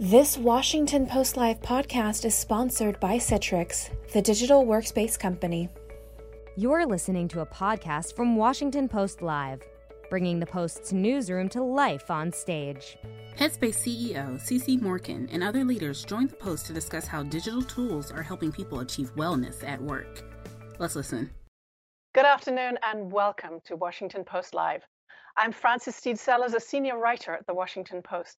This Washington Post Live podcast is sponsored by Citrix, the digital workspace company. You're listening to a podcast from Washington Post Live, bringing the Post's newsroom to life on stage. Headspace CEO CeCe Morken and other leaders joined the Post to discuss how digital tools are helping people achieve wellness at work. Let's listen. Good afternoon and welcome to Washington Post Live. I'm Frances Stead Sellers, a senior writer at the Washington Post.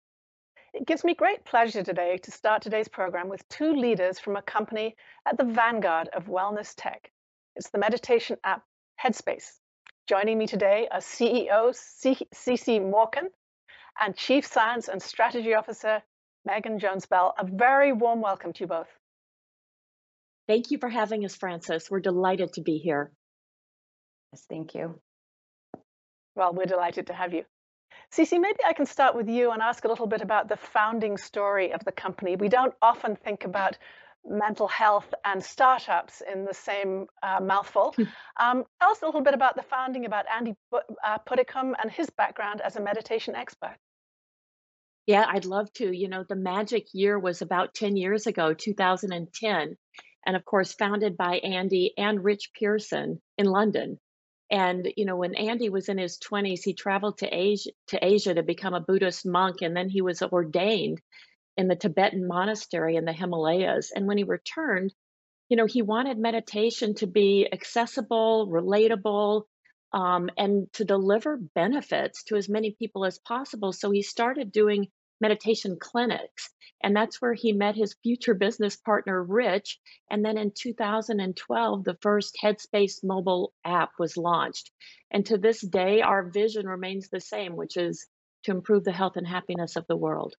It gives me great pleasure today to start today's program with two leaders from a company at the vanguard of wellness tech. It's the meditation app Headspace. Joining me today are CEO CeCe Morken and Chief Science and Strategy Officer Megan Jones Bell. A very warm welcome to you both. Thank you for having us, Frances. We're delighted to be here. Yes, thank you. Well, we're delighted to have you. CeCe, maybe I can start with you and ask a little bit about the founding story of the company. We don't often think about mental health and startups in the same uh, mouthful. Hmm. um, tell us a little bit about the founding, about Andy uh, Puddicombe and his background as a meditation expert. Yeah, I'd love to. You know, the magic year was about 10 years ago, 2010. And of course, founded by Andy and Rich Pierson in London. And you know, when Andy was in his 20s, he traveled to Asia to Asia to become a Buddhist monk, and then he was ordained in the Tibetan monastery in the Himalayas. And when he returned, you know, he wanted meditation to be accessible, relatable, um, and to deliver benefits to as many people as possible. So he started doing meditation clinics. And that's where he met his future business partner, Rich. And then in 2012, the first Headspace mobile app was launched. And to this day, our vision remains the same, which is to improve the health and happiness of the world.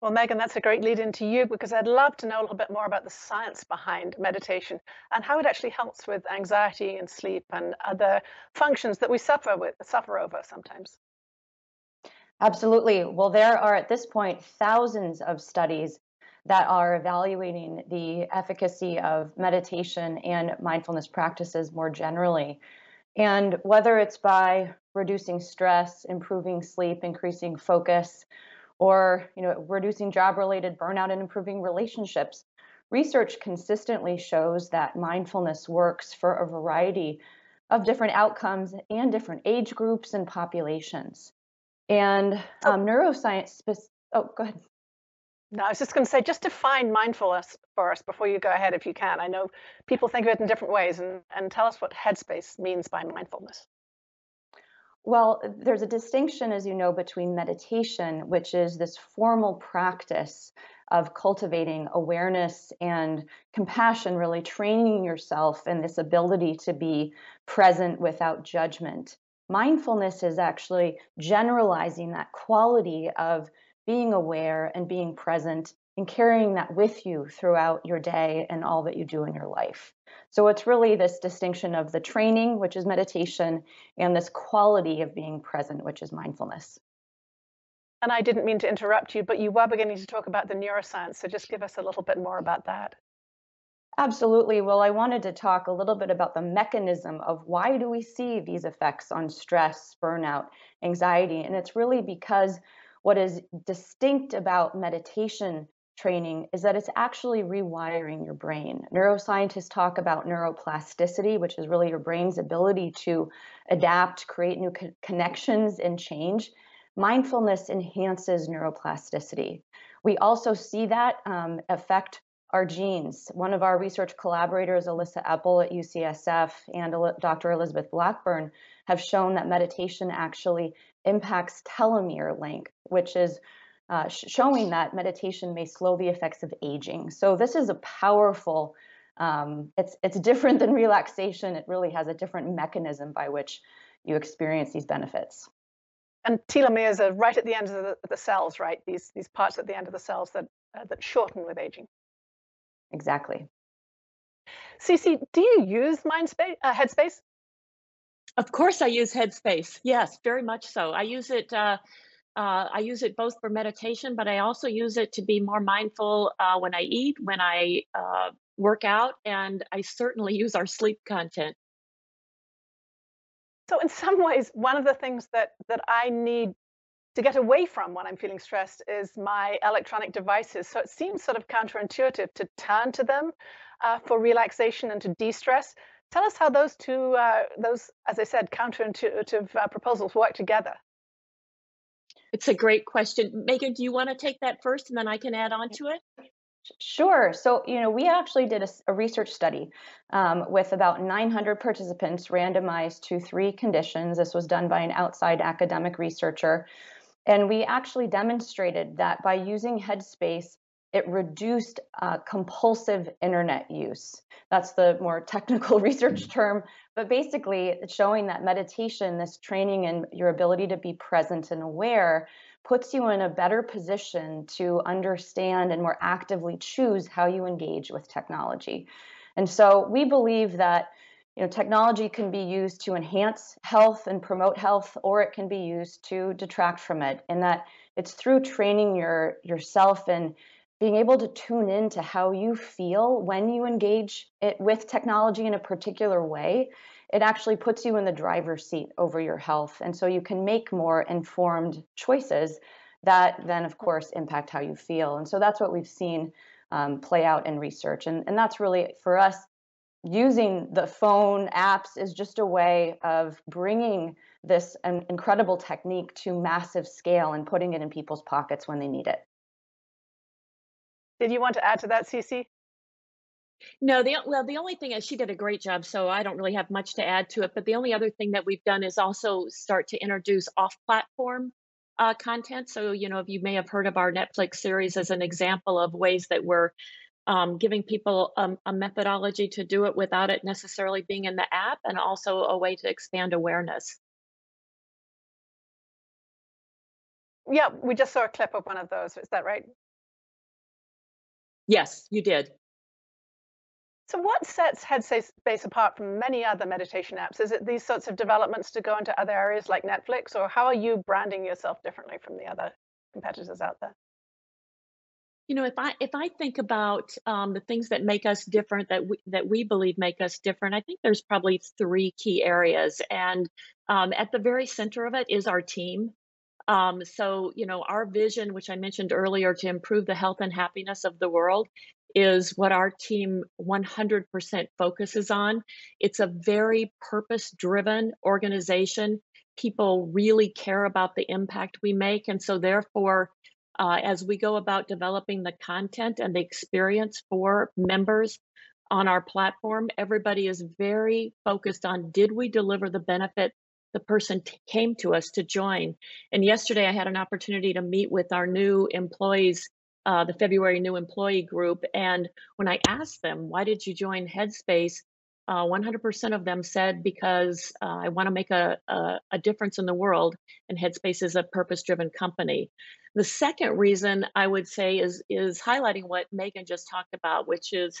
Well, Megan, that's a great lead into you because I'd love to know a little bit more about the science behind meditation and how it actually helps with anxiety and sleep and other functions that we suffer with suffer over sometimes. Absolutely. Well, there are at this point thousands of studies that are evaluating the efficacy of meditation and mindfulness practices more generally. And whether it's by reducing stress, improving sleep, increasing focus, or you know, reducing job-related burnout and improving relationships, research consistently shows that mindfulness works for a variety of different outcomes and different age groups and populations. And um, neuroscience, spe- oh, go ahead. No, I was just going to say, just define mindfulness for us before you go ahead, if you can. I know people think of it in different ways, and, and tell us what Headspace means by mindfulness. Well, there's a distinction, as you know, between meditation, which is this formal practice of cultivating awareness and compassion, really training yourself in this ability to be present without judgment mindfulness is actually generalizing that quality of being aware and being present and carrying that with you throughout your day and all that you do in your life. So it's really this distinction of the training, which is meditation, and this quality of being present, which is mindfulness. And I didn't mean to interrupt you, but you were beginning to talk about the neuroscience. So just give us a little bit more about that. Absolutely. Well, I wanted to talk a little bit about the mechanism of why do we see these effects on stress, burnout, anxiety, and it's really because what is distinct about meditation training is that it's actually rewiring your brain. Neuroscientists talk about neuroplasticity, which is really your brain's ability to adapt, create new co- connections, and change. Mindfulness enhances neuroplasticity. We also see that um, affect our genes. One of our research collaborators, Elissa Epel at UCSF, and Dr. Elizabeth Blackburn have shown that meditation actually impacts telomere length, which is uh, showing that meditation may slow the effects of aging. So this is a powerful. Um, it's it's different than relaxation. It really has a different mechanism by which you experience these benefits. And telomeres are right at the end of the, the cells, right? These these parts at the end of the cells that uh, that shorten with aging. Exactly. CeCe, do you use Mindspace, uh, Headspace? Of course, I use Headspace. Yes, very much so. I use it. Uh, uh, I use it both for meditation, but I also use it to be more mindful uh, when I eat, when I uh, work out, and I certainly use our sleep content. So, in some ways, one of the things that that I need to get away from when I'm feeling stressed is my electronic devices. So it seems sort of counterintuitive to turn to them uh, for relaxation and to de-stress. Tell us how those two, uh, those, as I said, counterintuitive uh, proposals work together. It's a great question. Megan, do you want to take that first and then I can add on to it? Sure. So, you know, we actually did a, a research study um, with about 900 participants randomized to three conditions. This was done by an outside academic researcher. And we actually demonstrated that by using Headspace, it reduced uh, compulsive internet use. That's the more technical research term, but basically, it's showing that meditation, this training and your ability to be present and aware, puts you in a better position to understand and more actively choose how you engage with technology. And so we believe that you know, technology can be used to enhance health and promote health, or it can be used to detract from it. And that it's through training your yourself and being able to tune in to how you feel when you engage it with technology in a particular way, it actually puts you in the driver's seat over your health. And so you can make more informed choices that then, of course, impact how you feel. And so that's what we've seen um, play out in research. And, and that's really, for us, using the phone apps is just a way of bringing this um, incredible technique to massive scale and putting it in people's pockets when they need it. Did you want to add to that, Cece? No, the well, the only thing is she did a great job, so I don't really have much to add to it. But the only other thing that we've done is also start to introduce off-platform uh, content. So you know, you may have heard of our Netflix series as an example of ways that we're um, giving people a, a methodology to do it without it necessarily being in the app, and also a way to expand awareness. Yeah, we just saw a clip of one of those. Is that right? Yes, you did. So, what sets Headspace apart from many other meditation apps? Is it these sorts of developments to go into other areas like Netflix, or how are you branding yourself differently from the other competitors out there? You know if i if i think about um, the things that make us different that we that we believe make us different i think there's probably three key areas. And um, at the very center of it is our team. Um, so you know our vision which i mentioned earlier to improve the health and happiness of the world is what our team 100% focuses on. It's a very purpose driven organization. People really care about the impact we make. And so therefore uh, as we go about developing the content and the experience for members on our platform, everybody is very focused on did we deliver the benefit the person t- came to us to join. And yesterday I had an opportunity to meet with our new employees, uh, the February new employee group. And when I asked them, why did you join Headspace? Uh, 100% of them said because uh, I want to make a, a, a, difference in the world, and Headspace is a purpose driven company. The second reason I would say is is highlighting what Megan just talked about, which is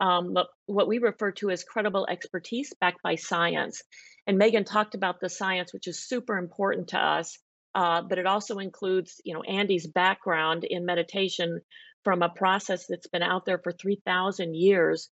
um, what we refer to as credible expertise backed by science. And Megan talked about the science, which is super important to us, uh, but it also includes, you know, Andy's background in meditation from a process that's been out there for 3,000 years.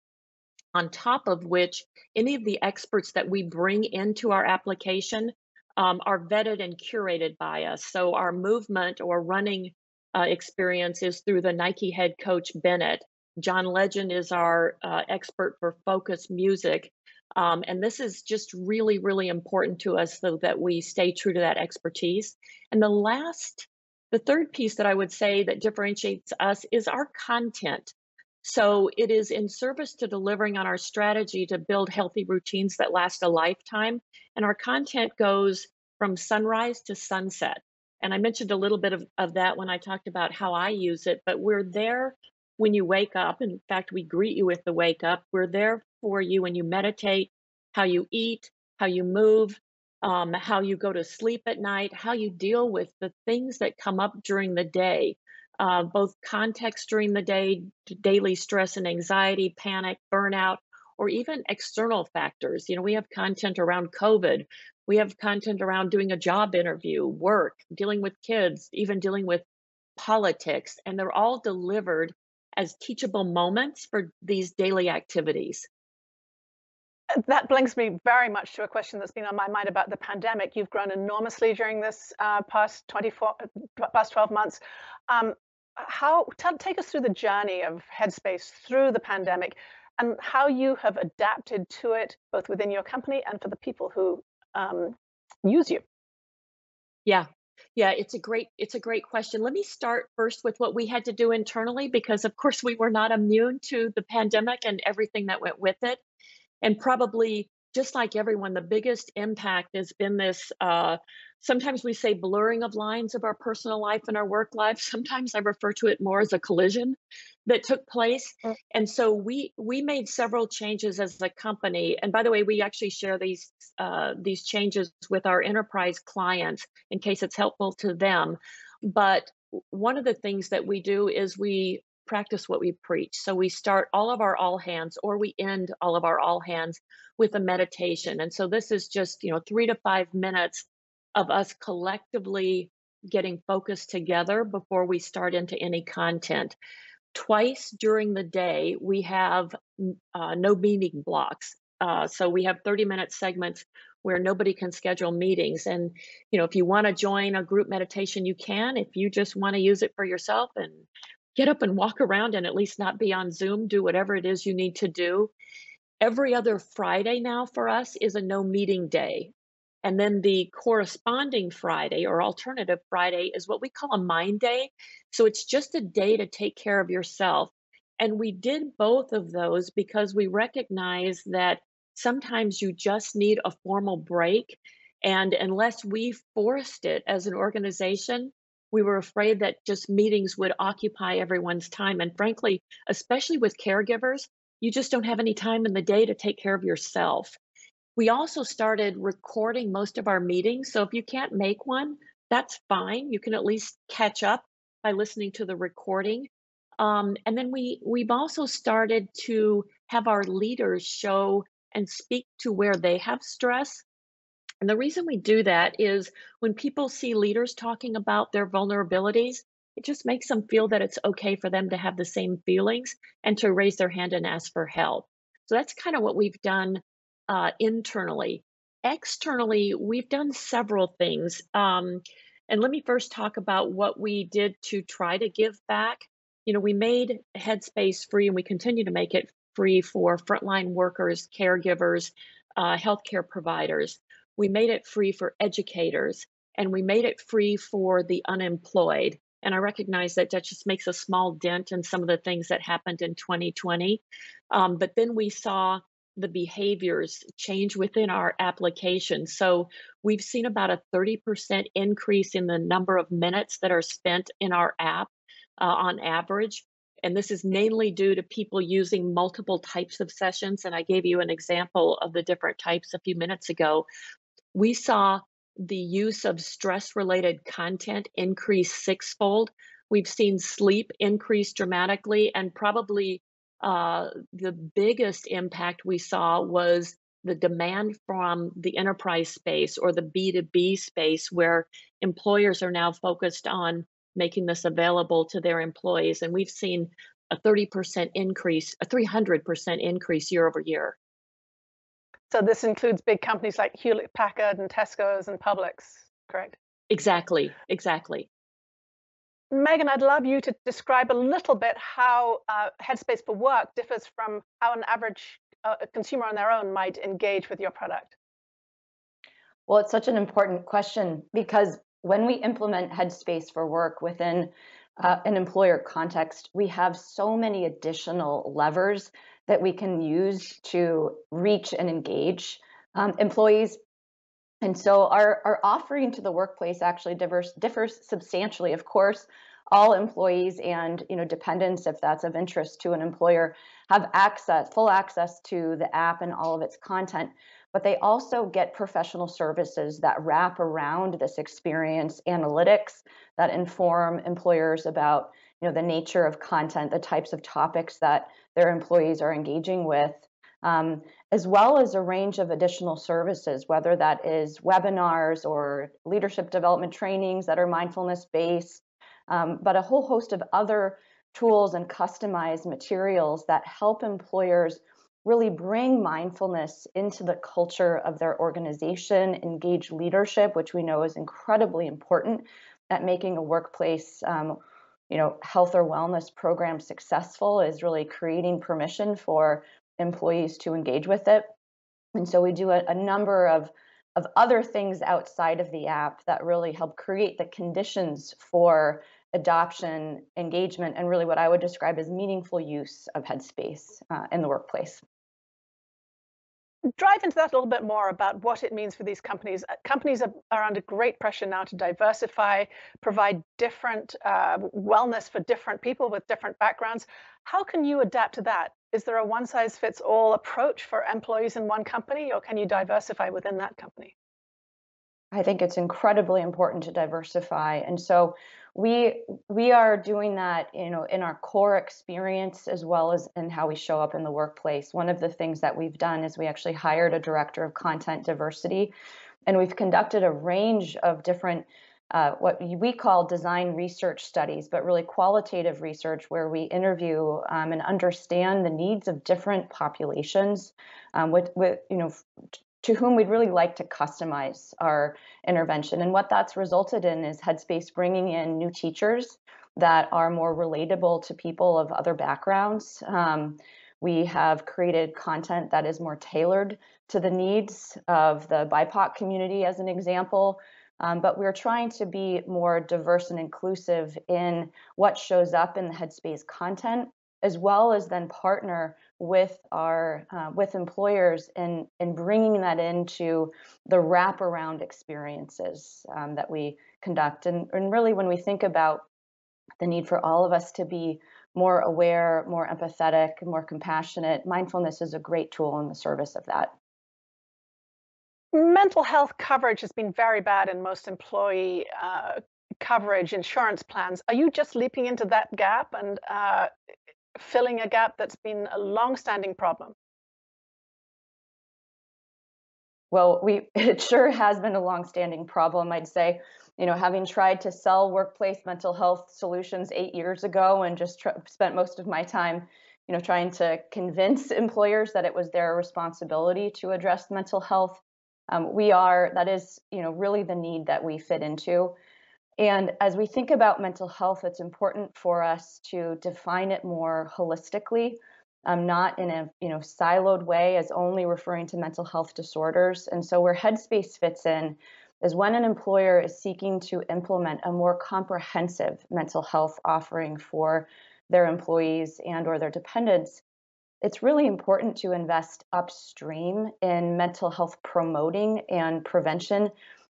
On top of which, any of the experts that we bring into our application um, are vetted and curated by us. So our movement or running uh, experience is through the Nike head coach Bennett. John Legend is our uh, expert for focus music. Um, and this is just really, really important to us so that we stay true to that expertise. And the last, the third piece that I would say that differentiates us is our content. So it is in service to delivering on our strategy to build healthy routines that last a lifetime. And our content goes from sunrise to sunset. And I mentioned a little bit of, of that when I talked about how I use it, but we're there when you wake up. In fact, we greet you with the wake up. We're there for you when you meditate, how you eat, how you move, um, how you go to sleep at night, how you deal with the things that come up during the day uh, both context during the day, daily stress and anxiety, panic, burnout, or even external factors. You know, we have content around COVID, we have content around doing a job interview, work, dealing with kids, even dealing with politics, and they're all delivered as teachable moments for these daily activities. that brings me very much to a question that's been on my mind about the pandemic. You've grown enormously during this uh, past 24, past 12 months. Um, how take us through the journey of Headspace through the pandemic, and how you have adapted to it, both within your company and for the people who um, use you. Yeah, yeah, it's a great it's a great question. Let me start first with what we had to do internally because of course we were not immune to the pandemic and everything that went with it. And probably just like everyone, the biggest impact has been this. Uh, sometimes we say blurring of lines of our personal life and our work life. Sometimes I refer to it more as a collision that took place. Mm. And so we we made several changes as a company. And by the way, we actually share these uh, these changes with our enterprise clients in case it's helpful to them. But one of the things that we do is we practice what we preach. So we start all of our all hands or we end all of our all hands with a meditation. And so this is just, you know, 3 to 5 minutes of us collectively getting focused together before we start into any content. Twice during the day, we have uh, no meeting blocks. Uh, so we have 30 minute segments where nobody can schedule meetings. And, you know, if you want to join a group meditation, you can. If you just want to use it for yourself and get up and walk around and at least not be on Zoom, do whatever it is you need to do. Every other Friday now for us is a no meeting day. And then the corresponding Friday or alternative Friday is what we call a mind day. So it's just a day to take care of yourself. And we did both of those because we recognize that sometimes you just need a formal break. And unless we forced it as an organization, we were afraid that just meetings would occupy everyone's time. And frankly, especially with caregivers, you just don't have any time in the day to take care of yourself. We also started recording most of our meetings. So if you can't make one, that's fine. You can at least catch up by listening to the recording. Um, and then we we've also started to have our leaders show and speak to where they have stress and the reason we do that is when people see leaders talking about their vulnerabilities, it just makes them feel that it's okay for them to have the same feelings and to raise their hand and ask for help. So that's kind of what we've done uh, internally. Externally, we've done several things. Um, and let me first talk about what we did to try to give back. You know, we made Headspace free and we continue to make it free for frontline workers, caregivers, uh, healthcare providers we made it free for educators and we made it free for the unemployed. And I recognize that that just makes a small dent in some of the things that happened in 2020. Um, but then we saw the behaviors change within our application. So we've seen about a 30% increase in the number of minutes that are spent in our app uh, on average. And this is mainly due to people using multiple types of sessions. And I gave you an example of the different types a few minutes ago we saw the use of stress related content increase sixfold. We've seen sleep increase dramatically, and probably uh, the biggest impact we saw was the demand from the enterprise space or the B2B space, where employers are now focused on making this available to their employees. And we've seen a 30% increase, a 300% increase year over year. So this includes big companies like Hewlett Packard and Tesco's and Publix, correct? Exactly, exactly. Megan, I'd love you to describe a little bit how uh, Headspace for Work differs from how an average uh, consumer on their own might engage with your product. Well, it's such an important question because when we implement Headspace for Work within uh, an employer context, we have so many additional levers that we can use to reach and engage um, employees. And so our, our offering to the workplace actually differs, differs substantially. Of course, all employees and you know dependents, if that's of interest to an employer, have access, full access to the app and all of its content. But they also get professional services that wrap around this experience, analytics that inform employers about you know the nature of content, the types of topics that their employees are engaging with, um, as well as a range of additional services, whether that is webinars or leadership development trainings that are mindfulness based, um, but a whole host of other tools and customized materials that help employers really bring mindfulness into the culture of their organization, engage leadership, which we know is incredibly important at making a workplace um, you know health or wellness program successful is really creating permission for employees to engage with it and so we do a, a number of of other things outside of the app that really help create the conditions for adoption, engagement, and really what I would describe as meaningful use of Headspace uh, in the workplace. Drive into that a little bit more about what it means for these companies. Uh, companies are, are under great pressure now to diversify, provide different uh, wellness for different people with different backgrounds. How can you adapt to that? Is there a one size fits all approach for employees in one company, or can you diversify within that company? I think it's incredibly important to diversify. And so we we are doing that you know in our core experience as well as in how we show up in the workplace. One of the things that we've done is we actually hired a director of content diversity and we've conducted a range of different uh, what we call design research studies, but really qualitative research where we interview um, and understand the needs of different populations um, with, with, you know, to whom we'd really like to customize our intervention. And what that's resulted in is Headspace bringing in new teachers that are more relatable to people of other backgrounds. Um, we have created content that is more tailored to the needs of the BIPOC community, as an example. Um, but we're trying to be more diverse and inclusive in what shows up in the Headspace content, as well as then partner with our uh, with employers in in bringing that into the wraparound experiences um, that we conduct. And, and really when we think about the need for all of us to be more aware more empathetic more compassionate mindfulness is a great tool in the service of that. Mental health coverage has been very bad in most employee uh, coverage insurance plans. Are you just leaping into that gap? And uh, filling a gap that's been a long-standing problem? Well, we it sure has been a long-standing problem, I'd say. You know, having tried to sell workplace mental health solutions eight years ago, and just tr- spent most of my time, you know, trying to convince employers that it was their responsibility to address mental health. Um, we are that is, you know, really the need that we fit into. And as we think about mental health, it's important for us to define it more holistically, um, not in a you know siloed way as only referring to mental health disorders. And so where Headspace fits in is when an employer is seeking to implement a more comprehensive mental health offering for their employees and or their dependents it's really important to invest upstream in mental health promoting and prevention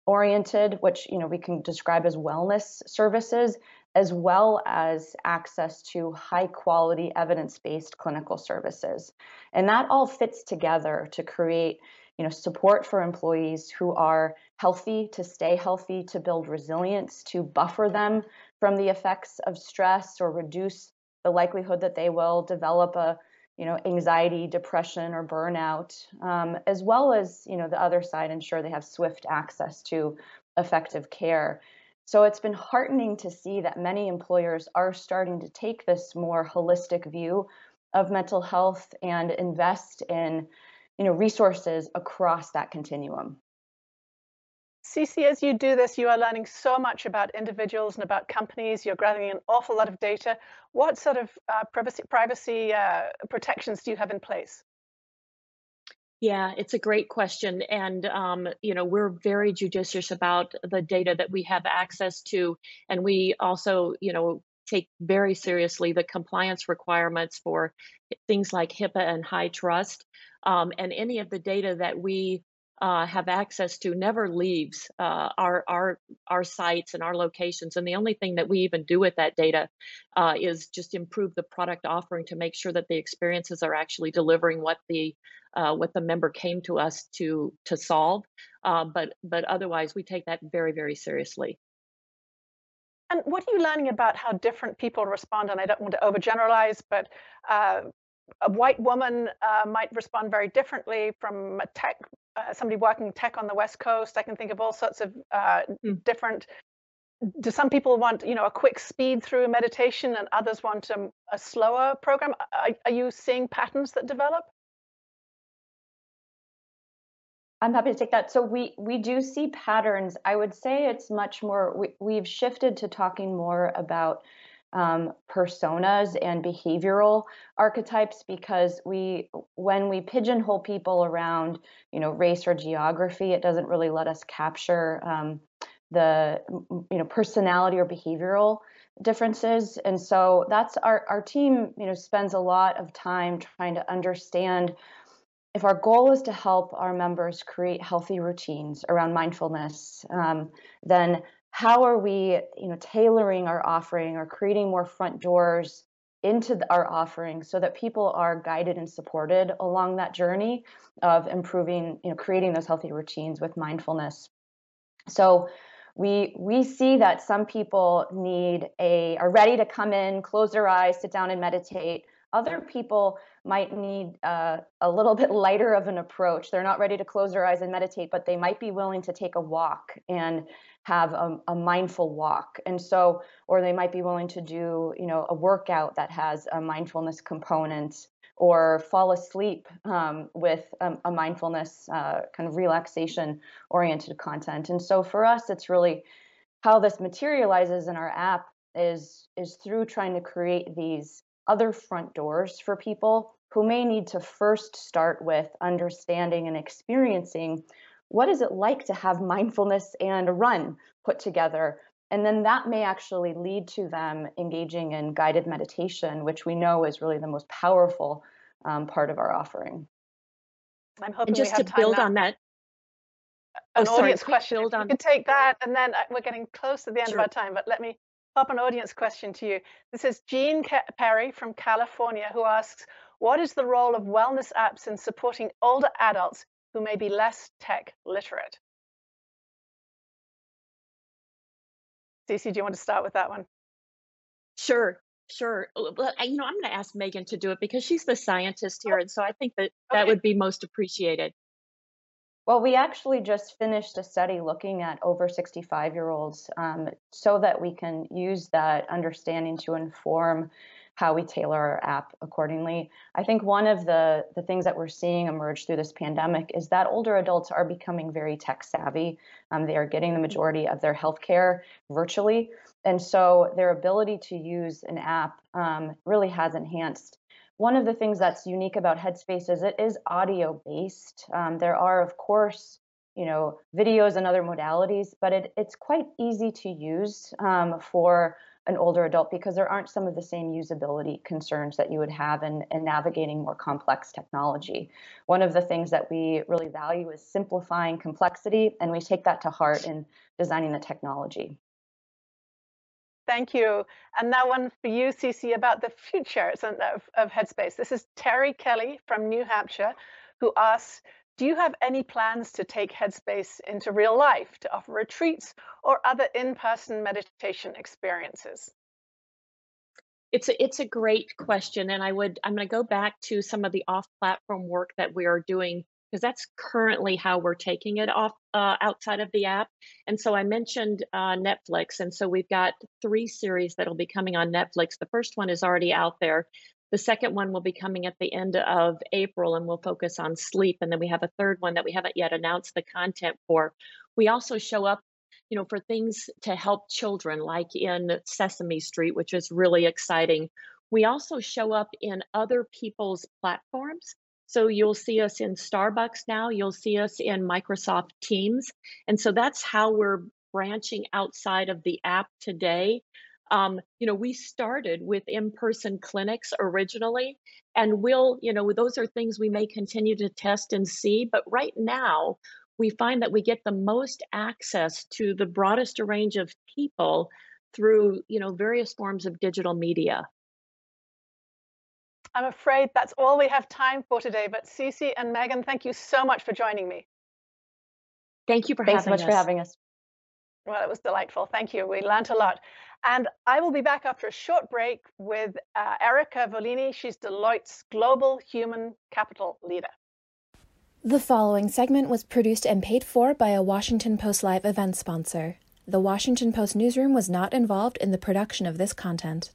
oriented, which you know we can describe as wellness services, as well as access to high quality evidence based clinical services. And that all fits together to create you know support for employees who are healthy to stay healthy to build resilience to buffer them from the effects of stress or reduce the likelihood that they will develop a you know anxiety depression or burnout um, as well as you know the other side ensure they have swift access to effective care. So it's been heartening to see that many employers are starting to take this more holistic view of mental health and invest in you know resources across that continuum Cece, as you do this, you are learning so much about individuals and about companies. You're gathering an awful lot of data. What sort of uh, privacy, privacy uh, protections do you have in place? Yeah, it's a great question. And, um, you know, we're very judicious about the data that we have access to. And we also, you know, take very seriously the compliance requirements for things like HIPAA and HITRUST. Um, and any of the data that we uh, have access to never leaves uh, our our our sites and our locations. And the only thing that we even do with that data uh, is just improve the product offering to make sure that the experiences are actually delivering what the uh, what the member came to us to to solve. Uh, but but otherwise, we take that very very seriously. And what are you learning about how different people respond? And I don't want to overgeneralize, but uh, a white woman uh, might respond very differently from a tech uh, somebody working tech on the West Coast. I can think of all sorts of uh, mm. different. Do some people want you know a quick speed through meditation, and others want um, a slower program? Are, are you seeing patterns that develop? I'm happy to take that. So we we do see patterns. I would say it's much more. We, we've shifted to talking more about um, personas and behavioral archetypes because we when we pigeonhole people around you know race or geography, it doesn't really let us capture um, the you know personality or behavioral differences. And so that's our our team. You know spends a lot of time trying to understand if our goal is to help our members create healthy routines around mindfulness, um, then how are we, you know, tailoring our offering or creating more front doors into the, our offering so that people are guided and supported along that journey of improving, you know, creating those healthy routines with mindfulness. So we we see that some people need a are ready to come in, close their eyes, sit down and meditate other people might need uh, a little bit lighter of an approach. They're not ready to close their eyes and meditate, but they might be willing to take a walk and have a, a, mindful walk. And so, or they might be willing to do, you know, a workout that has a mindfulness component or fall asleep um, with a, a mindfulness uh, kind of relaxation oriented content. And so for us, it's really how this materializes in our app is is through trying to create these other front doors for people who may need to first start with understanding and experiencing what is it like to have mindfulness and a run put together and then that may actually lead to them engaging in guided meditation which we know is really the most powerful um, part of our offering i'm hoping and just to build now. on that an oh, audience question. Build on... You can take that, and then uh, we're getting close to the end sure. of our time. But let me pop an audience question to you. This is Jean Perry from California who asks, what is the role of wellness apps in supporting older adults who may be less tech literate? Cece, do you want to start with that one? Sure, sure. Well, you know, I'm going to ask Megan to do it because she's the scientist here, oh. and so I think that okay. that would be most appreciated. Well, we actually just finished a study looking at over 65 year olds um, so that we can use that understanding to inform how we tailor our app accordingly. I think one of the, the things that we're seeing emerge through this pandemic is that older adults are becoming very tech savvy. Um, they are getting the majority of their healthcare virtually. And so their ability to use an app um, really has enhanced one of the things that's unique about Headspace is it is audio based. Um, there are, of course, you know, videos and other modalities, but it, it's quite easy to use um, for an older adult because there aren't some of the same usability concerns that you would have in, in navigating more complex technology. One of the things that we really value is simplifying complexity, and we take that to heart in designing the technology. Thank you. And now one for you, Cece, about the future of, of Headspace. This is Terry Kelly from New Hampshire, who asks, do you have any plans to take Headspace into real life, to offer retreats or other in-person meditation experiences? It's a, it's a great question. And I would, I'm going to go back to some of the off-platform work that we are doing because that's currently how we're taking it off uh, outside of the app. And so I mentioned uh, Netflix. And so we've got three series that'll be coming on Netflix. The first one is already out there. The second one will be coming at the end of April and we'll focus on sleep. And then we have a third one that we haven't yet announced the content for. We also show up you know, for things to help children, like in Sesame Street, which is really exciting. We also show up in other people's platforms. So you'll see us in Starbucks now, you'll see us in Microsoft Teams. And so that's how we're branching outside of the app today. Um, you know, we started with in person clinics originally, and we'll, you know, those are things we may continue to test and see. But right now, we find that we get the most access to the broadest range of people through, you know, various forms of digital media. I'm afraid that's all we have time for today. But Cece and Megan, thank you so much for joining me. Thank you for Thanks having us. so much for having us. Well, it was delightful. Thank you. We learned a lot. And I will be back after a short break with uh, Erica Volini. She's Deloitte's Global Human Capital Leader. The following segment was produced and paid for by a Washington Post Live event sponsor. The Washington Post newsroom was not involved in the production of this content.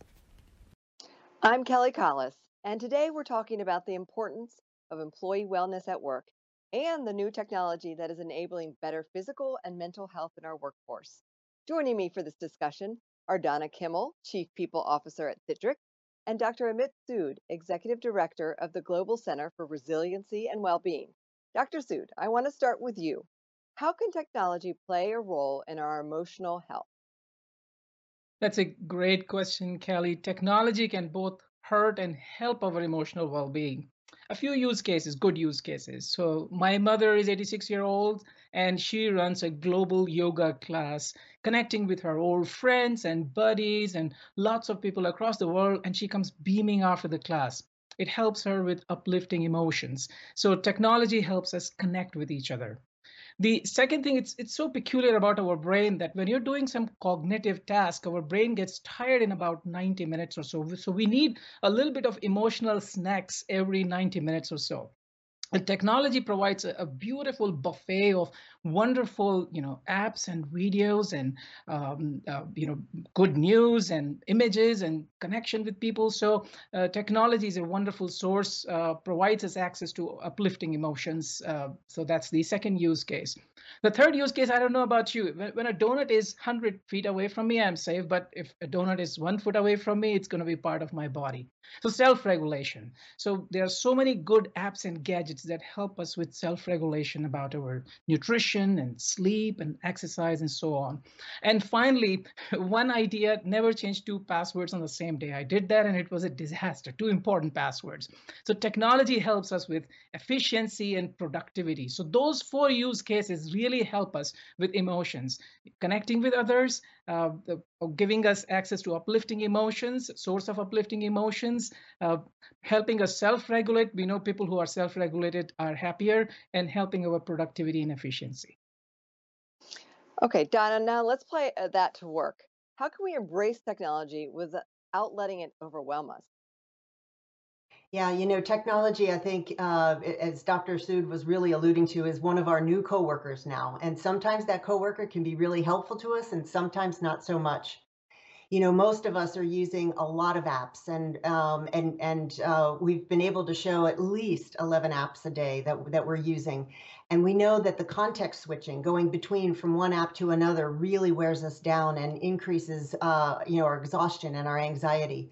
I'm Kelly Collis. And today we're talking about the importance of employee wellness at work and the new technology that is enabling better physical and mental health in our workforce. Joining me for this discussion are Donna Kimmel, Chief People Officer at Citrix, and Dr. Amit Sood, Executive Director of the Global Center for Resiliency and Wellbeing. Dr. Sood, I want to start with you. How can technology play a role in our emotional health? That's a great question, Kelly. Technology can both hurt and help our emotional well-being. A few use cases, good use cases. So my mother is 86 year old and she runs a global yoga class, connecting with her old friends and buddies and lots of people across the world. And she comes beaming after the class. It helps her with uplifting emotions. So technology helps us connect with each other. The second thing, it's it's so peculiar about our brain that when you're doing some cognitive task, our brain gets tired in about 90 minutes or so. So we need a little bit of emotional snacks every 90 minutes or so. And technology provides a, a, beautiful buffet of wonderful, you know, apps and videos and um, uh, you know, good news and images and connection with people. So uh, technology is a wonderful source, uh, provides us access to uplifting emotions. Uh, so that's the second use case. The third use case, I don't know about you. When, when a donut is 100 feet away from me, I'm safe. But if a donut is one foot away from me, it's going to be part of my body. So self-regulation. So there are so many good apps and gadgets that help us with self-regulation about our nutrition and sleep and exercise and so on. And finally, one idea, never change two passwords on the same day. I did that and it was a disaster, two important passwords. So technology helps us with efficiency and productivity. So those four use cases really help us with emotions, connecting with others, uh, giving us access to uplifting emotions, source of uplifting emotions, uh, helping us self-regulate. We know people who are self-regulated are happier and helping our productivity and efficiency. Okay, Donna, now let's play uh, that to work. How can we embrace technology without letting it overwhelm us? Yeah, you know, technology, I think, uh, as Dr. Sood was really alluding to, is one of our new coworkers now. And sometimes that coworker can be really helpful to us and sometimes not so much. You know, most of us are using a lot of apps and um, and and uh, we've been able to show at least 11 apps a day that, that we're using. And we know that the context switching, going between from one app to another really wears us down and increases, uh, you know, our exhaustion and our anxiety.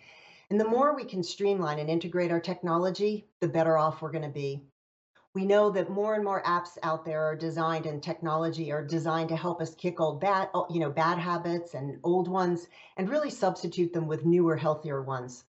And the more we can streamline and integrate our technology, the better off we're going to be. We know that more and more apps out there are designed and technology are designed to help us kick old bad, you know, bad habits and old ones and really substitute them with newer, healthier ones.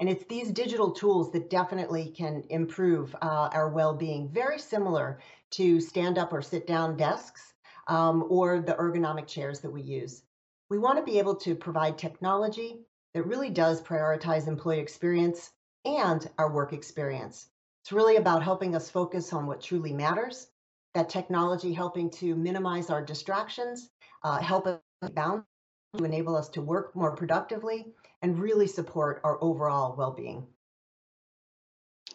And it's these digital tools that definitely can improve uh, our well-being, very similar to stand-up or sit-down desks um, or the ergonomic chairs that we use. We want to be able to provide technology that really does prioritize employee experience and our work experience. It's really about helping us focus on what truly matters, that technology helping to minimize our distractions, uh, help us bound to enable us to work more productively, and really support our overall well-being.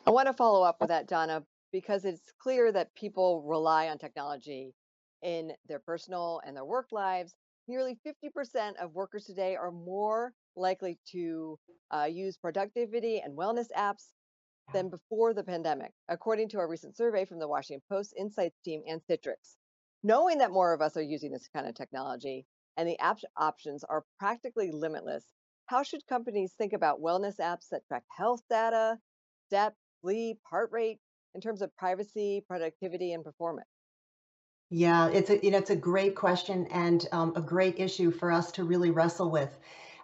I want to follow up with that, Donna, because it's clear that people rely on technology in their personal and their work lives. Nearly 50% of workers today are more likely to uh, use productivity and wellness apps than before the pandemic, according to a recent survey from the Washington Post Insights team and Citrix. Knowing that more of us are using this kind of technology and the app options are practically limitless, how should companies think about wellness apps that track health data, step, sleep, heart rate in terms of privacy, productivity, and performance? Yeah, it's a you know it's a great question and um, a great issue for us to really wrestle with.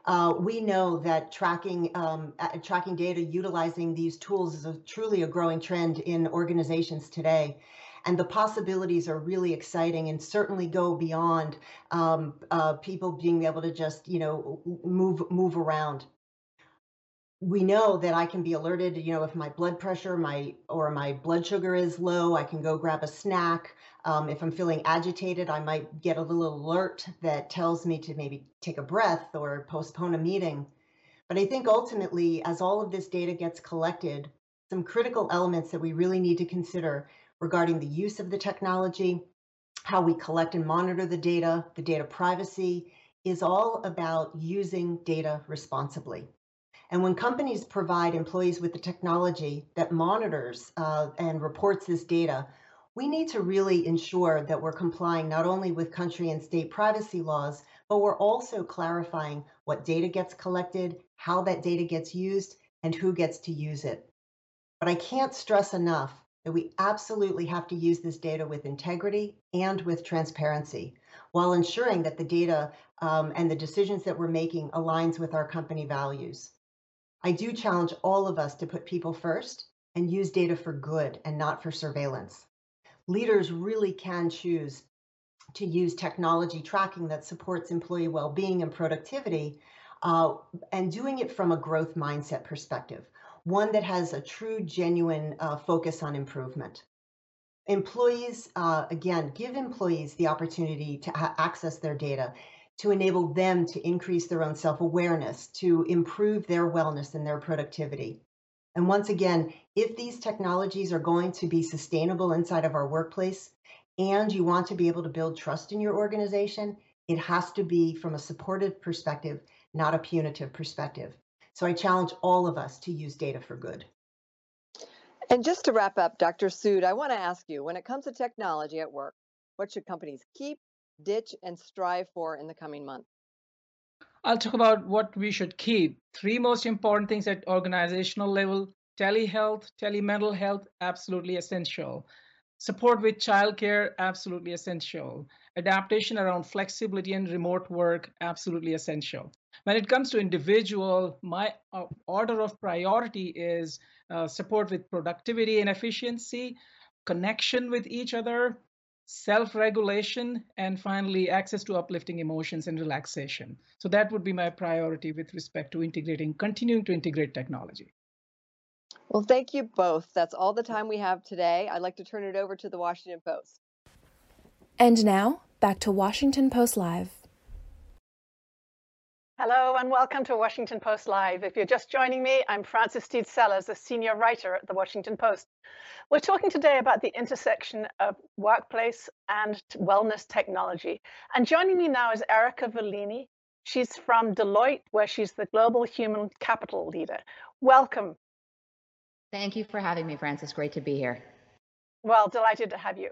Uh, we know that tracking um, tracking data, utilizing these tools is a, truly a growing trend in organizations today. And the possibilities are really exciting and certainly go beyond um, uh, people being able to just, you know, move move around we know that I can be alerted, you know, if my blood pressure, my or my blood sugar is low, I can go grab a snack. Um, if I'm feeling agitated, I might get a little alert that tells me to maybe take a breath or postpone a meeting. But I think ultimately, as all of this data gets collected, some critical elements that we really need to consider regarding the use of the technology, how we collect and monitor the data, the data privacy, is all about using data responsibly. And when companies provide employees with the technology that monitors uh, and reports this data, we need to really ensure that we're complying not only with country and state privacy laws, but we're also clarifying what data gets collected, how that data gets used, and who gets to use it. But I can't stress enough that we absolutely have to use this data with integrity and with transparency while ensuring that the data um, and the decisions that we're making aligns with our company values. I do challenge all of us to put people first and use data for good and not for surveillance. Leaders really can choose to use technology tracking that supports employee well-being and productivity uh, and doing it from a growth mindset perspective, one that has a true, genuine uh, focus on improvement. Employees, uh, again, give employees the opportunity to access their data to enable them to increase their own self awareness, to improve their wellness and their productivity. And once again, if these technologies are going to be sustainable inside of our workplace and you want to be able to build trust in your organization, it has to be from a supportive perspective, not a punitive perspective. So I challenge all of us to use data for good. And just to wrap up, Dr. Sood, I want to ask you when it comes to technology at work, what should companies keep, ditch, and strive for in the coming months? I'll talk about what we should keep. Three most important things at organizational level telehealth, telemental health, absolutely essential. Support with childcare, absolutely essential. Adaptation around flexibility and remote work, absolutely essential. When it comes to individual, my uh, order of priority is uh, support with productivity and efficiency, connection with each other, self regulation, and finally, access to uplifting emotions and relaxation. So, that would be my priority with respect to integrating, continuing to integrate technology. Well, thank you both. That's all the time we have today. I'd like to turn it over to the Washington Post. And now, back to Washington Post Live. Hello and welcome to Washington Post Live. If you're just joining me, I'm Frances Stead Sellers, a senior writer at the Washington Post. We're talking today about the intersection of workplace and wellness technology. And joining me now is Erica Volini. She's from Deloitte, where she's the Global Human Capital Leader. Welcome. Thank you for having me, Frances. Great to be here. Well, delighted to have you.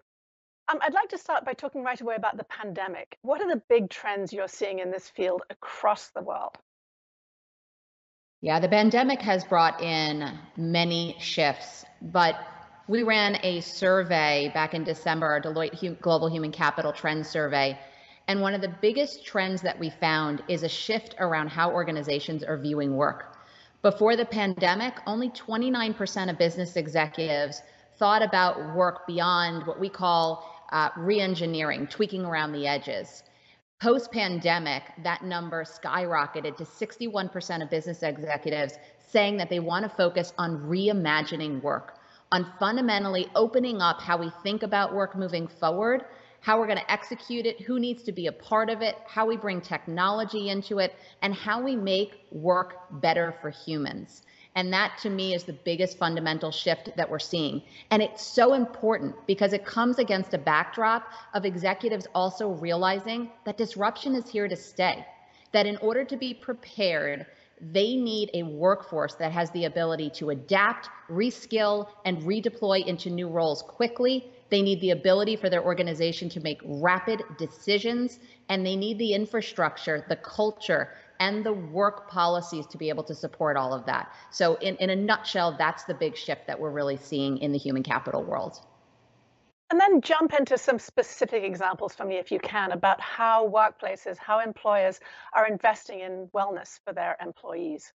Um, I'd like to start by talking right away about the pandemic. What are the big trends you're seeing in this field across the world? Yeah, the pandemic has brought in many shifts, but we ran a survey back in December, our Deloitte Global Human Capital Trends Survey. And one of the biggest trends that we found is a shift around how organizations are viewing work. Before the pandemic, only 29% of business executives thought about work beyond what we call uh, re-engineering, tweaking around the edges. Post pandemic, that number skyrocketed to 61% of business executives saying that they want to focus on reimagining work, on fundamentally opening up how we think about work moving forward, how we're going to execute it, who needs to be a part of it, how we bring technology into it, and how we make work better for humans. And that to me is the biggest fundamental shift that we're seeing. And it's so important because it comes against a backdrop of executives also realizing that disruption is here to stay. That in order to be prepared, they need a workforce that has the ability to adapt, reskill, and redeploy into new roles quickly. They need the ability for their organization to make rapid decisions, and they need the infrastructure, the culture, and the work policies to be able to support all of that. So, in, in a nutshell, that's the big shift that we're really seeing in the human capital world. And then jump into some specific examples for me, if you can, about how workplaces, how employers are investing in wellness for their employees.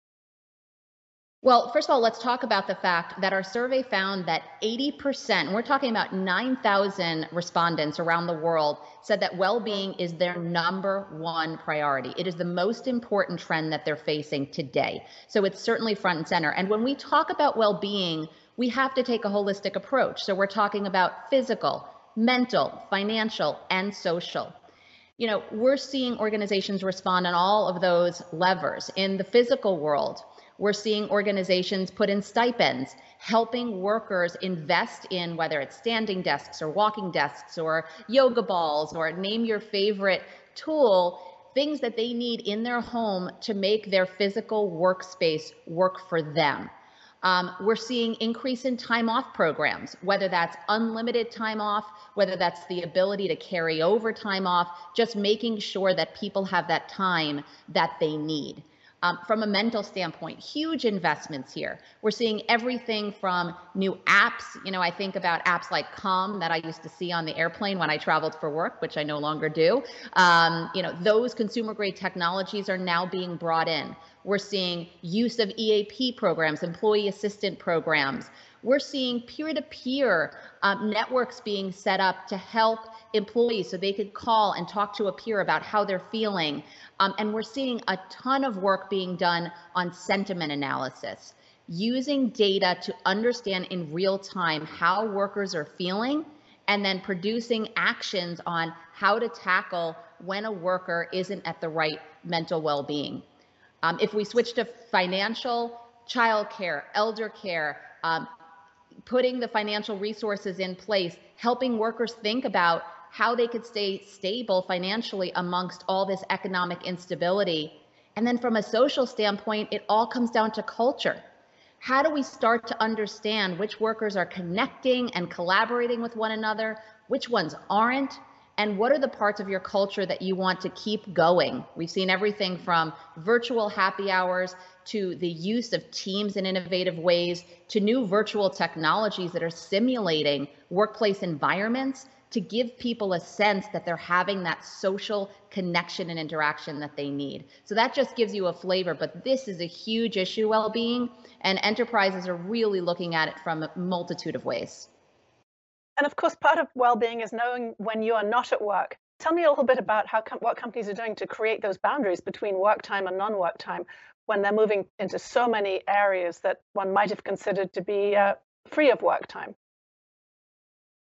Well, first of all, let's talk about the fact that our survey found that 80%, we're talking about 9,000 respondents around the world, said that well being is their number one priority. It is the most important trend that they're facing today. So it's certainly front and center. And when we talk about well being, we have to take a holistic approach. So we're talking about physical, mental, financial, and social you know, we're seeing organizations respond on all of those levers. In the physical world, we're seeing organizations put in stipends, helping workers invest in whether it's standing desks or walking desks or yoga balls or name your favorite tool, things that they need in their home to make their physical workspace work for them. Um, we're seeing increase in time off programs, whether that's unlimited time off, whether that's the ability to carry over time off, just making sure that people have that time that they need. Um, from a mental standpoint, huge investments here. We're seeing everything from new apps. You know, I think about apps like Calm that I used to see on the airplane when I traveled for work, which I no longer do. Um, you know, those consumer grade technologies are now being brought in. We're seeing use of EAP programs, employee assistant programs. We're seeing peer to peer networks being set up to help employees so they could call and talk to a peer about how they're feeling. Um, and we're seeing a ton of work being done on sentiment analysis, using data to understand in real time how workers are feeling and then producing actions on how to tackle when a worker isn't at the right mental well being. Um, if we switch to financial, childcare, elder care, um, putting the financial resources in place, helping workers think about how they could stay stable financially amongst all this economic instability. And then from a social standpoint, it all comes down to culture. How do we start to understand which workers are connecting and collaborating with one another, which ones aren't? and what are the parts of your culture that you want to keep going? We've seen everything from virtual happy hours to the use of teams in innovative ways to new virtual technologies that are simulating workplace environments to give people a sense that they're having that social connection and interaction that they need. So that just gives you a flavor, but this is a huge issue well-being and enterprises are really looking at it from a multitude of ways. And of course, part of well-being is knowing when you are not at work. Tell me a little bit about how com- what companies are doing to create those boundaries between work time and non-work time when they're moving into so many areas that one might have considered to be uh, free of work time.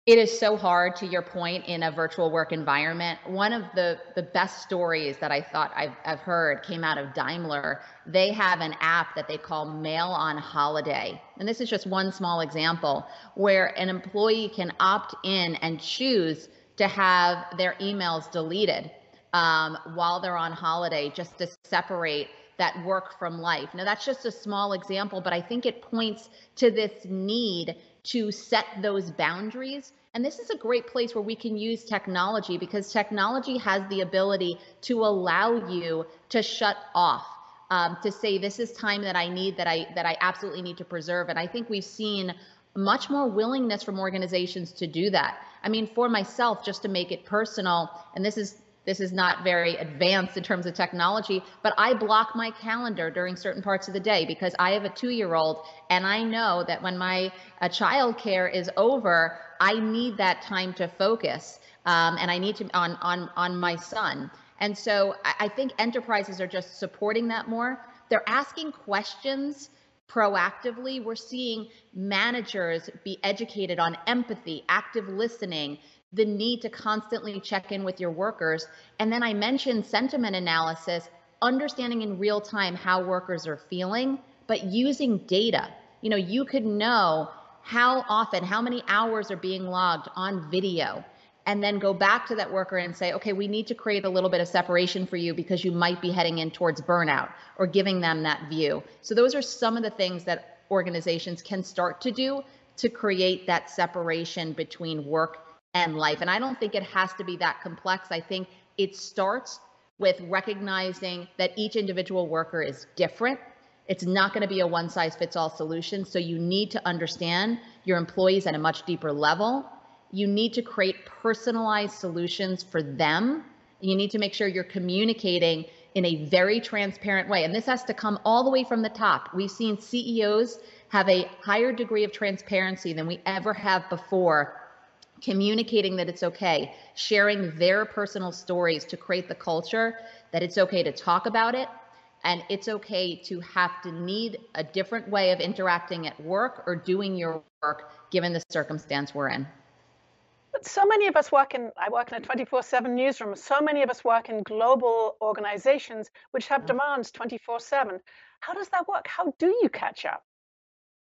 It is so hard to your point in a virtual work environment. One of the, the best stories that I thought I've, I've heard came out of Daimler. They have an app that they call Mail on Holiday. And this is just one small example where an employee can opt in and choose to have their emails deleted um, while they're on holiday just to separate that work from life. Now, that's just a small example, but I think it points to this need to set those boundaries. And this is a great place where we can use technology because technology has the ability to allow you to shut off. Um, to say this is time that I need that I that I absolutely need to preserve, and I think we've seen much more willingness from organizations to do that. I mean, for myself, just to make it personal, and this is this is not very advanced in terms of technology, but I block my calendar during certain parts of the day because I have a two year old and I know that when my uh, child care is over, I need that time to focus um, and I need to on, on, on my son. And so I, I think enterprises are just supporting that more. They're asking questions proactively. We're seeing managers be educated on empathy, active listening, the need to constantly check in with your workers. And then I mentioned sentiment analysis, understanding in real time how workers are feeling, but using data. You know, you could know how often, how many hours are being logged on video, and then go back to that worker and say, okay, we need to create a little bit of separation for you because you might be heading in towards burnout or giving them that view. So, those are some of the things that organizations can start to do to create that separation between work and life. And I don't think it has to be that complex. I think it starts with recognizing that each individual worker is different. It's not going to be a one size fits all solution. So you need to understand your employees at a much deeper level. You need to create personalized solutions for them. You need to make sure you're communicating in a very transparent way. And this has to come all the way from the top. We've seen CEOs have a higher degree of transparency than we ever have before communicating that it's okay, sharing their personal stories to create the culture that it's okay to talk about it and it's okay to have to need a different way of interacting at work or doing your work given the circumstance we're in. But so many of us work in, I work in a 24 7 newsroom. So many of us work in global organizations which have mm. demands 24 7. How does that work? How do you catch up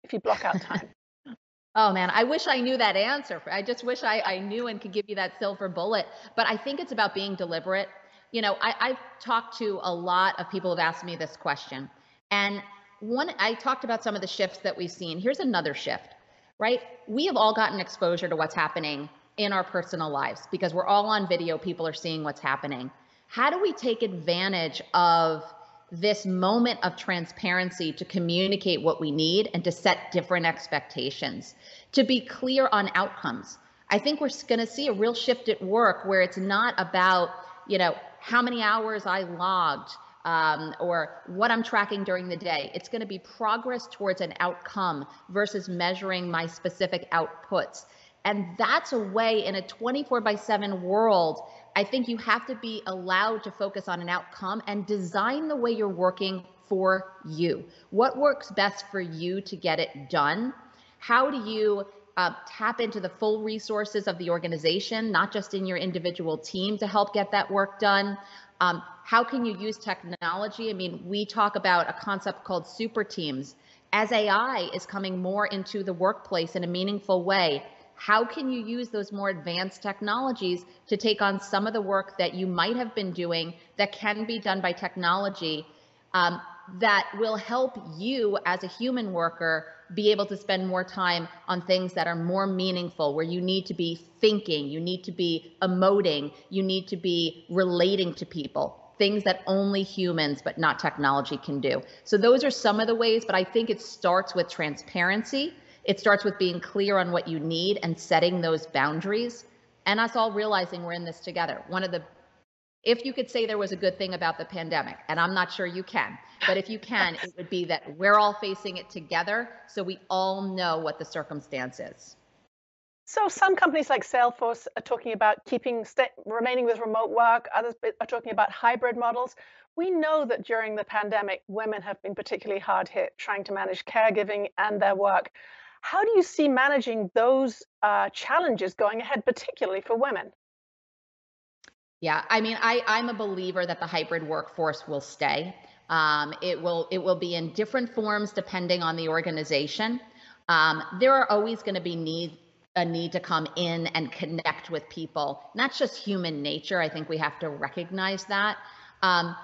if you block out time? Oh man, I wish I knew that answer. I just wish I, I knew and could give you that silver bullet. But I think it's about being deliberate. You know, I, I've talked to a lot of people who've asked me this question. And one, I talked about some of the shifts that we've seen. Here's another shift, right? We have all gotten exposure to what's happening in our personal lives because we're all on video. People are seeing what's happening. How do we take advantage of this moment of transparency to communicate what we need and to set different expectations, to be clear on outcomes? I think we're going to see a real shift at work where it's not about, you know, how many hours I logged um, or what I'm tracking during the day. It's going to be progress towards an outcome versus measuring my specific outputs. And that's a way in a 24 by 7 world. I think you have to be allowed to focus on an outcome and design the way you're working for you. What works best for you to get it done? How do you uh, tap into the full resources of the organization, not just in your individual team to help get that work done. Um, how can you use technology? I mean, we talk about a concept called super teams. As AI is coming more into the workplace in a meaningful way, how can you use those more advanced technologies to take on some of the work that you might have been doing that can be done by technology um, that will help you as a human worker be able to spend more time on things that are more meaningful, where you need to be thinking, you need to be emoting, you need to be relating to people, things that only humans but not technology can do. So, those are some of the ways, but I think it starts with transparency. It starts with being clear on what you need and setting those boundaries, and us all realizing we're in this together. One of the if you could say there was a good thing about the pandemic, and I'm not sure you can, but if you can, it would be that we're all facing it together so we all know what the circumstance is. So some companies like Salesforce are talking about keeping remaining with remote work. Others are talking about hybrid models. We know that during the pandemic, women have been particularly hard hit trying to manage caregiving and their work. How do you see managing those uh, challenges going ahead, particularly for women? Yeah, I mean, I, I'm a believer that the hybrid workforce will stay. Um, it will it will be in different forms depending on the organization. Um, there are always going to be need a need to come in and connect with people. Not just human nature. I think we have to recognize that. Um,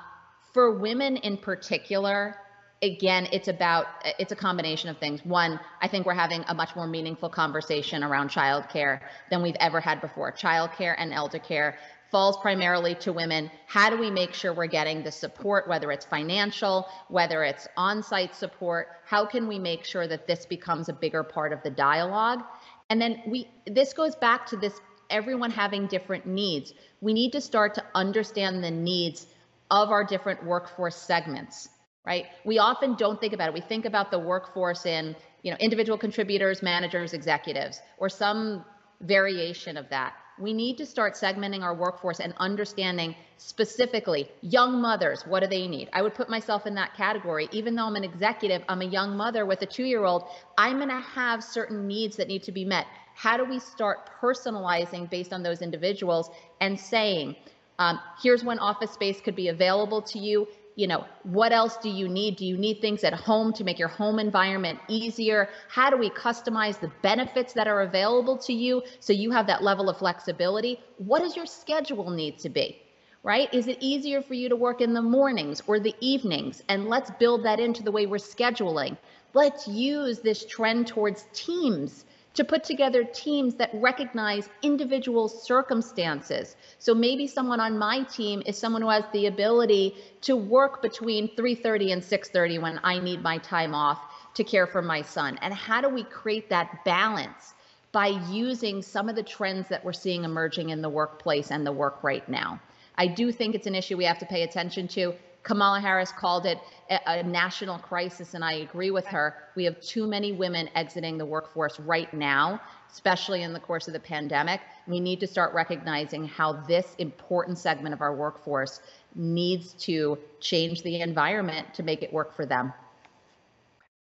for women in particular, again, it's about it's a combination of things. One, I think we're having a much more meaningful conversation around childcare than we've ever had before. Childcare and elder care falls primarily to women. How do we make sure we're getting the support, whether it's financial, whether it's on site support? How can we make sure that this becomes a bigger part of the dialogue? And then we this goes back to this everyone having different needs. We need to start to understand the needs of our different workforce segments, right? We often don't think about it. We think about the workforce in, you know, individual contributors, managers, executives, or some variation of that. We need to start segmenting our workforce and understanding specifically young mothers what do they need? I would put myself in that category. Even though i'm an executive i'm a young mother with a two year old i'm going to have certain needs that need to be met. How do we start personalizing based on those individuals and saying um, here's when office space could be available to you you know, what else do you need? Do you need things at home to make your home environment easier? How do we customize the benefits that are available to you so you have that level of flexibility? What does your schedule need to be? Right? Is it easier for you to work in the mornings or the evenings? And let's build that into the way we're scheduling. Let's use this trend towards teams to put together teams that recognize individual circumstances. So maybe someone on my team is someone who has the ability to work between 3:30 and 6:30 when I need my time off to care for my son. And how do we create that balance by using some of the trends that we're seeing emerging in the workplace and the work right now? I do think it's an issue we have to pay attention to. Kamala Harris called it a, national crisis, and I agree with her. We have too many women exiting the workforce right now, especially in the course of the pandemic. We need to start recognizing how this important segment of our workforce needs to change the environment to make it work for them.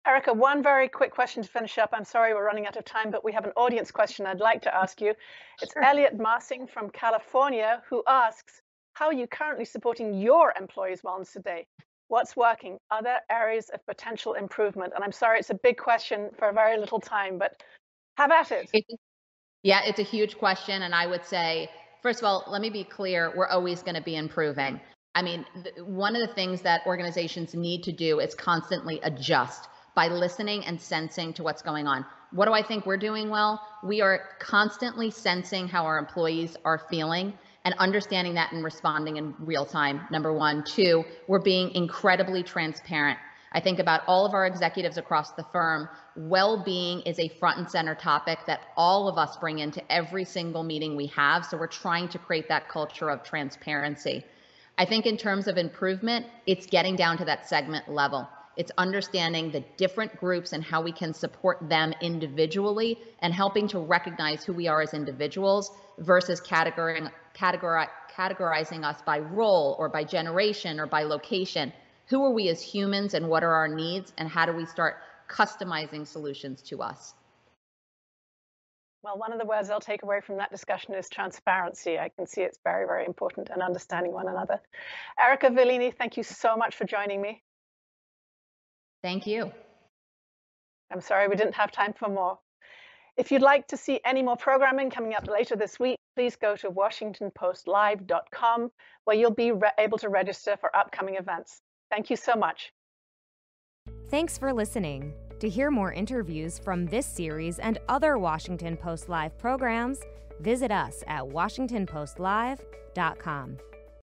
Erica, one very quick question to finish up. I'm sorry we're running out of time, but we have an audience question I'd like to ask you. It's sure. Elliot Marsing from California who asks, how are you currently supporting your employees' wellness today? What's working? Are there areas of potential improvement? And I'm sorry, it's a big question for a very little time, but have at it. it yeah, it's a huge question. And I would say, first of all, let me be clear we're always going to be improving. I mean, th- one of the things that organizations need to do is constantly adjust by listening and sensing to what's going on. What do I think we're doing well? We are constantly sensing how our employees are feeling and understanding that and responding in real time. Number one. Two, we're being incredibly transparent. I think about all of our executives across the firm. Well being is a front and center topic that all of us bring into every single meeting we have. So we're trying to create that culture of transparency. I think in terms of improvement, it's getting down to that segment level. It's understanding the different groups and how we can support them individually and helping to recognize who we are as individuals versus categorizing, categorizing us by role or by generation or by location. Who are we as humans and what are our needs and how do we start customizing solutions to us? Well, one of the words I'll take away from that discussion is transparency. I can see it's very, very important and understanding one another. Erica Volini, thank you so much for joining me. Thank you. I'm sorry we didn't have time for more. If you'd like to see any more programming coming up later this week, please go to washingtonpostlive.com where you'll be able to register for upcoming events. Thank you so much. Thanks for listening. To hear more interviews from this series and other Washington Post Live programs, visit us at washingtonpostlive.com.